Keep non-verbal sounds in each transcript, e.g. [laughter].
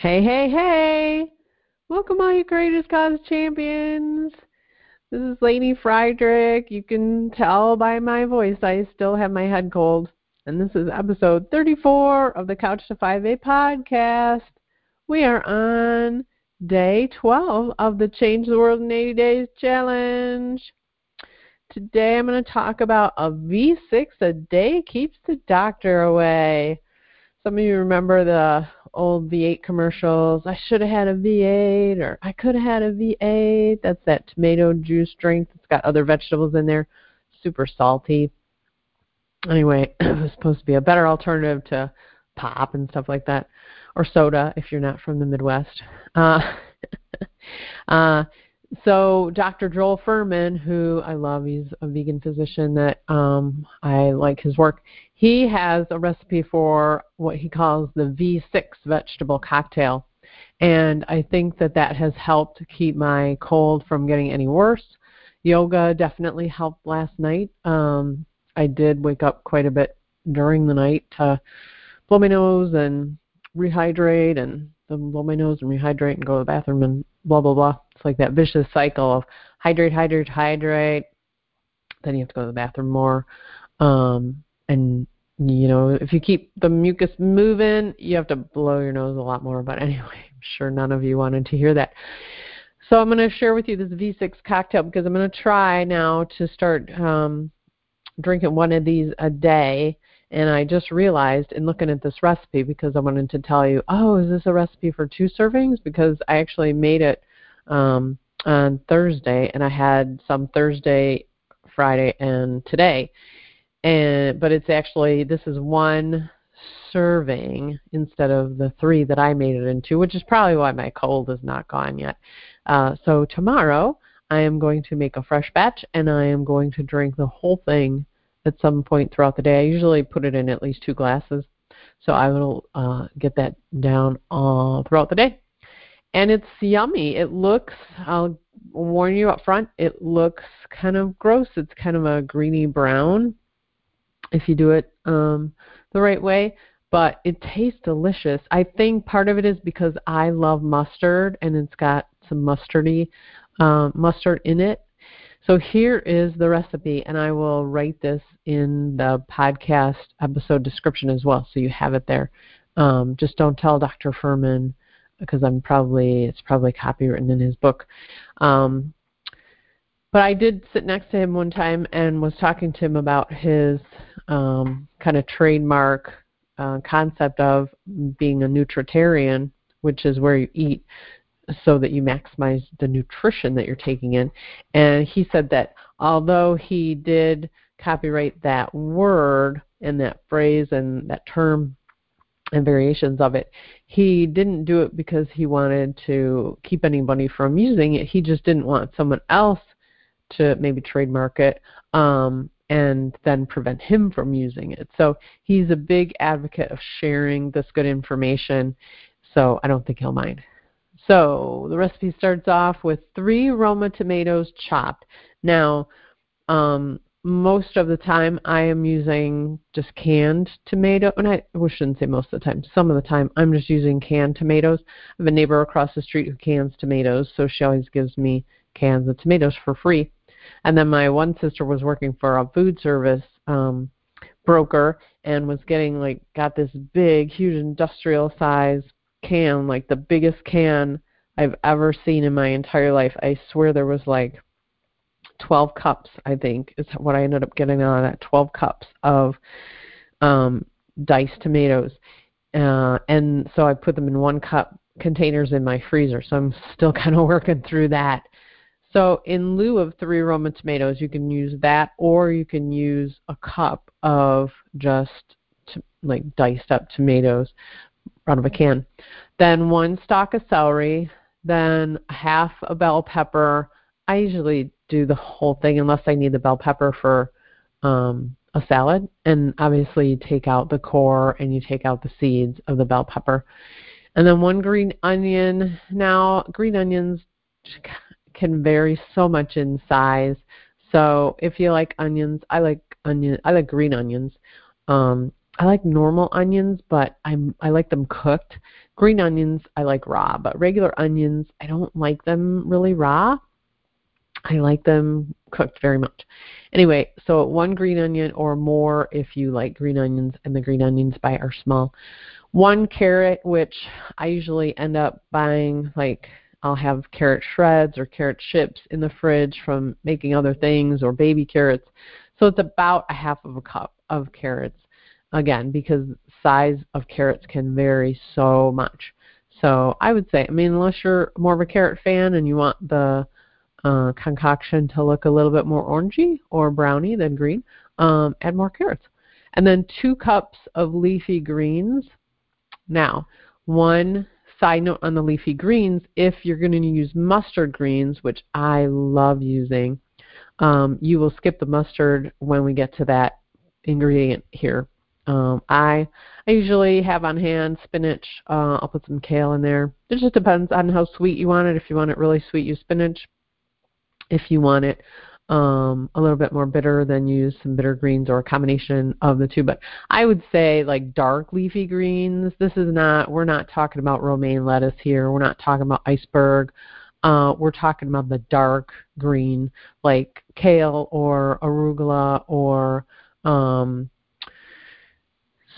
Hey, hey, hey! Welcome, all you greatest cause champions. This is Lady Friedrich. You can tell by my voice I still have my head cold. And this is episode 34 of the Couch to 5A podcast. We are on day 12 of the Change the World in 80 Days challenge. Today I'm going to talk about a V6 a day keeps the doctor away. Some of you remember the old V8 commercials. I should have had a V8 or I could have had a V8. That's that tomato juice drink that's got other vegetables in there. Super salty. Anyway, [clears throat] it was supposed to be a better alternative to pop and stuff like that, or soda if you're not from the Midwest. Uh, [laughs] uh, so Dr. Joel Fuhrman, who I love, he's a vegan physician that um, I like his work. He has a recipe for what he calls the V6 vegetable cocktail, and I think that that has helped keep my cold from getting any worse. Yoga definitely helped last night. Um, I did wake up quite a bit during the night to blow my nose and rehydrate and then blow my nose and rehydrate and go to the bathroom and blah blah blah. It's like that vicious cycle of hydrate, hydrate, hydrate. Then you have to go to the bathroom more. Um, and you know, if you keep the mucus moving, you have to blow your nose a lot more. But anyway, [laughs] I'm sure none of you wanted to hear that. So I'm going to share with you this V6 cocktail because I'm going to try now to start um, drinking one of these a day and I just realized in looking at this recipe because I wanted to tell you, oh, is this a recipe for two servings? Because I actually made it um, on Thursday, and I had some Thursday, Friday, and today. And but it's actually this is one serving instead of the three that I made it into, which is probably why my cold is not gone yet. Uh, so tomorrow I am going to make a fresh batch, and I am going to drink the whole thing at some point throughout the day. I usually put it in at least two glasses, so I will uh, get that down all throughout the day. And it's yummy. It looks, I'll warn you up front, it looks kind of gross. It's kind of a greeny brown if you do it um, the right way, but it tastes delicious. I think part of it is because I love mustard and it's got some mustardy uh, mustard in it so here is the recipe, and I will write this in the podcast episode description as well, so you have it there. Um, just don't tell Dr. Fuhrman because I'm probably it's probably copywritten in his book. Um, but I did sit next to him one time and was talking to him about his um, kind of trademark uh, concept of being a nutritarian, which is where you eat so that you maximize the nutrition that you're taking in. And he said that although he did copyright that word and that phrase and that term and variations of it, he didn't do it because he wanted to keep anybody from using it. He just didn't want someone else to maybe trademark it um, and then prevent him from using it. So he's a big advocate of sharing this good information. So I don't think he'll mind. So the recipe starts off with three Roma tomatoes chopped. Now, um, most of the time I am using just canned tomato, and I, shouldn't say most of the time. Some of the time I'm just using canned tomatoes. I have a neighbor across the street who cans tomatoes, so she always gives me cans of tomatoes for free. And then my one sister was working for a food service um, broker and was getting like got this big, huge industrial size can, like the biggest can I've ever seen in my entire life. I swear there was like 12 cups, I think, is what I ended up getting out of that 12 cups of um, diced tomatoes. Uh, and so I put them in one cup containers in my freezer. So I'm still [laughs] kind of working through that. So in lieu of three Roma tomatoes, you can use that, or you can use a cup of just to, like diced up tomatoes out of a can. Then one stalk of celery, then half a bell pepper. I usually do the whole thing unless I need the bell pepper for um, a salad. And obviously, you take out the core and you take out the seeds of the bell pepper. And then one green onion. Now, green onions can vary so much in size. So if you like onions, I like onion. I like green onions. Um, I like normal onions, but I'm I like them cooked. Green onions I like raw, but regular onions I don't like them really raw. I like them cooked very much. Anyway, so one green onion or more if you like green onions, and the green onions by are small. One carrot, which I usually end up buying like I'll have carrot shreds or carrot chips in the fridge from making other things or baby carrots. So it's about a half of a cup of carrots. Again, because size of carrots can vary so much. So I would say, I mean, unless you're more of a carrot fan and you want the uh, concoction to look a little bit more orangey or browny than green, um, add more carrots. And then two cups of leafy greens. Now, one side note on the leafy greens, if you're going to use mustard greens, which I love using, um, you will skip the mustard when we get to that ingredient here. Um, I I usually have on hand spinach. Uh, I'll put some kale in there. It just depends on how sweet you want it. If you want it really sweet, use spinach. If you want it um, a little bit more bitter, then use some bitter greens or a combination of the two. But I would say like dark leafy greens. This is not. We're not talking about romaine lettuce here. We're not talking about iceberg. Uh, we're talking about the dark green, like kale or arugula or um,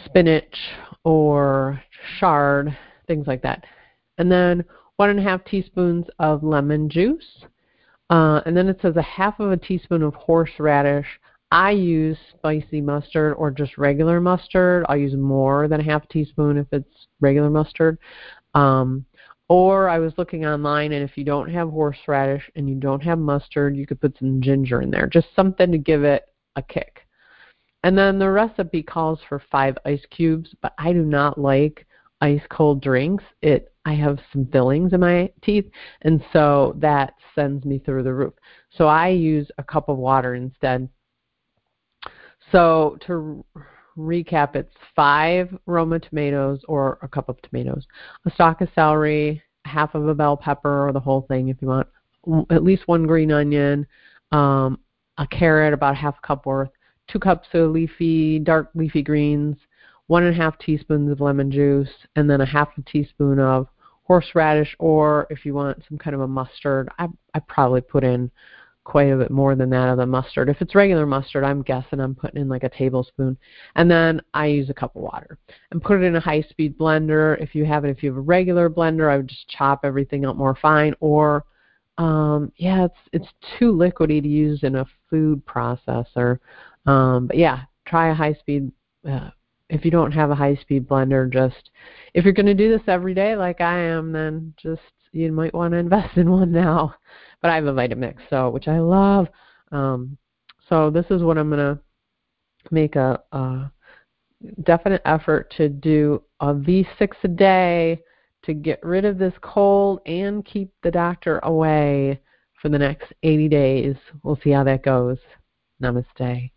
spinach or chard, things like that. And then one and a half teaspoons of lemon juice uh, and then it says a half of a teaspoon of horseradish. I use spicy mustard or just regular mustard. I'll use more than a half teaspoon if it's regular mustard. Um, or I was looking online, and if you don't have horseradish and you don't have mustard, you could put some ginger in there, just something to give it a kick. And then the recipe calls for five ice cubes, but I do not like ice cold drinks. It I have some fillings in my teeth, and so that sends me through the roof. So I use a cup of water instead. So to recap, it's five Roma tomatoes or a cup of tomatoes, a stalk of celery, half of a bell pepper or the whole thing if you want, at least one green onion, um, a carrot, about half a cup worth, two cups of leafy, dark leafy greens, one and a half teaspoons of lemon juice, and then a half a teaspoon of horseradish, or if you want some kind of a mustard, I I probably put in quite a bit more than that of the mustard. If it's regular mustard, I'm guessing I'm putting in like a tablespoon. And then I use a cup of water and put it in a high speed blender. If you have it, if you have a regular blender, I would just chop everything up more fine. Or um, yeah, it's it's too liquidy to use in a food processor. Um, but yeah, try a high speed uh, if you don't have a high speed blender, just if you're going to do this every day like I am, then just you might want to invest in one now. But I have a Vitamix, so which I love. Um, so this is what I'm going to make a, a definite effort to do a V6 a day to get rid of this cold and keep the doctor away for the next 80 days. We'll see how that goes. Namaste.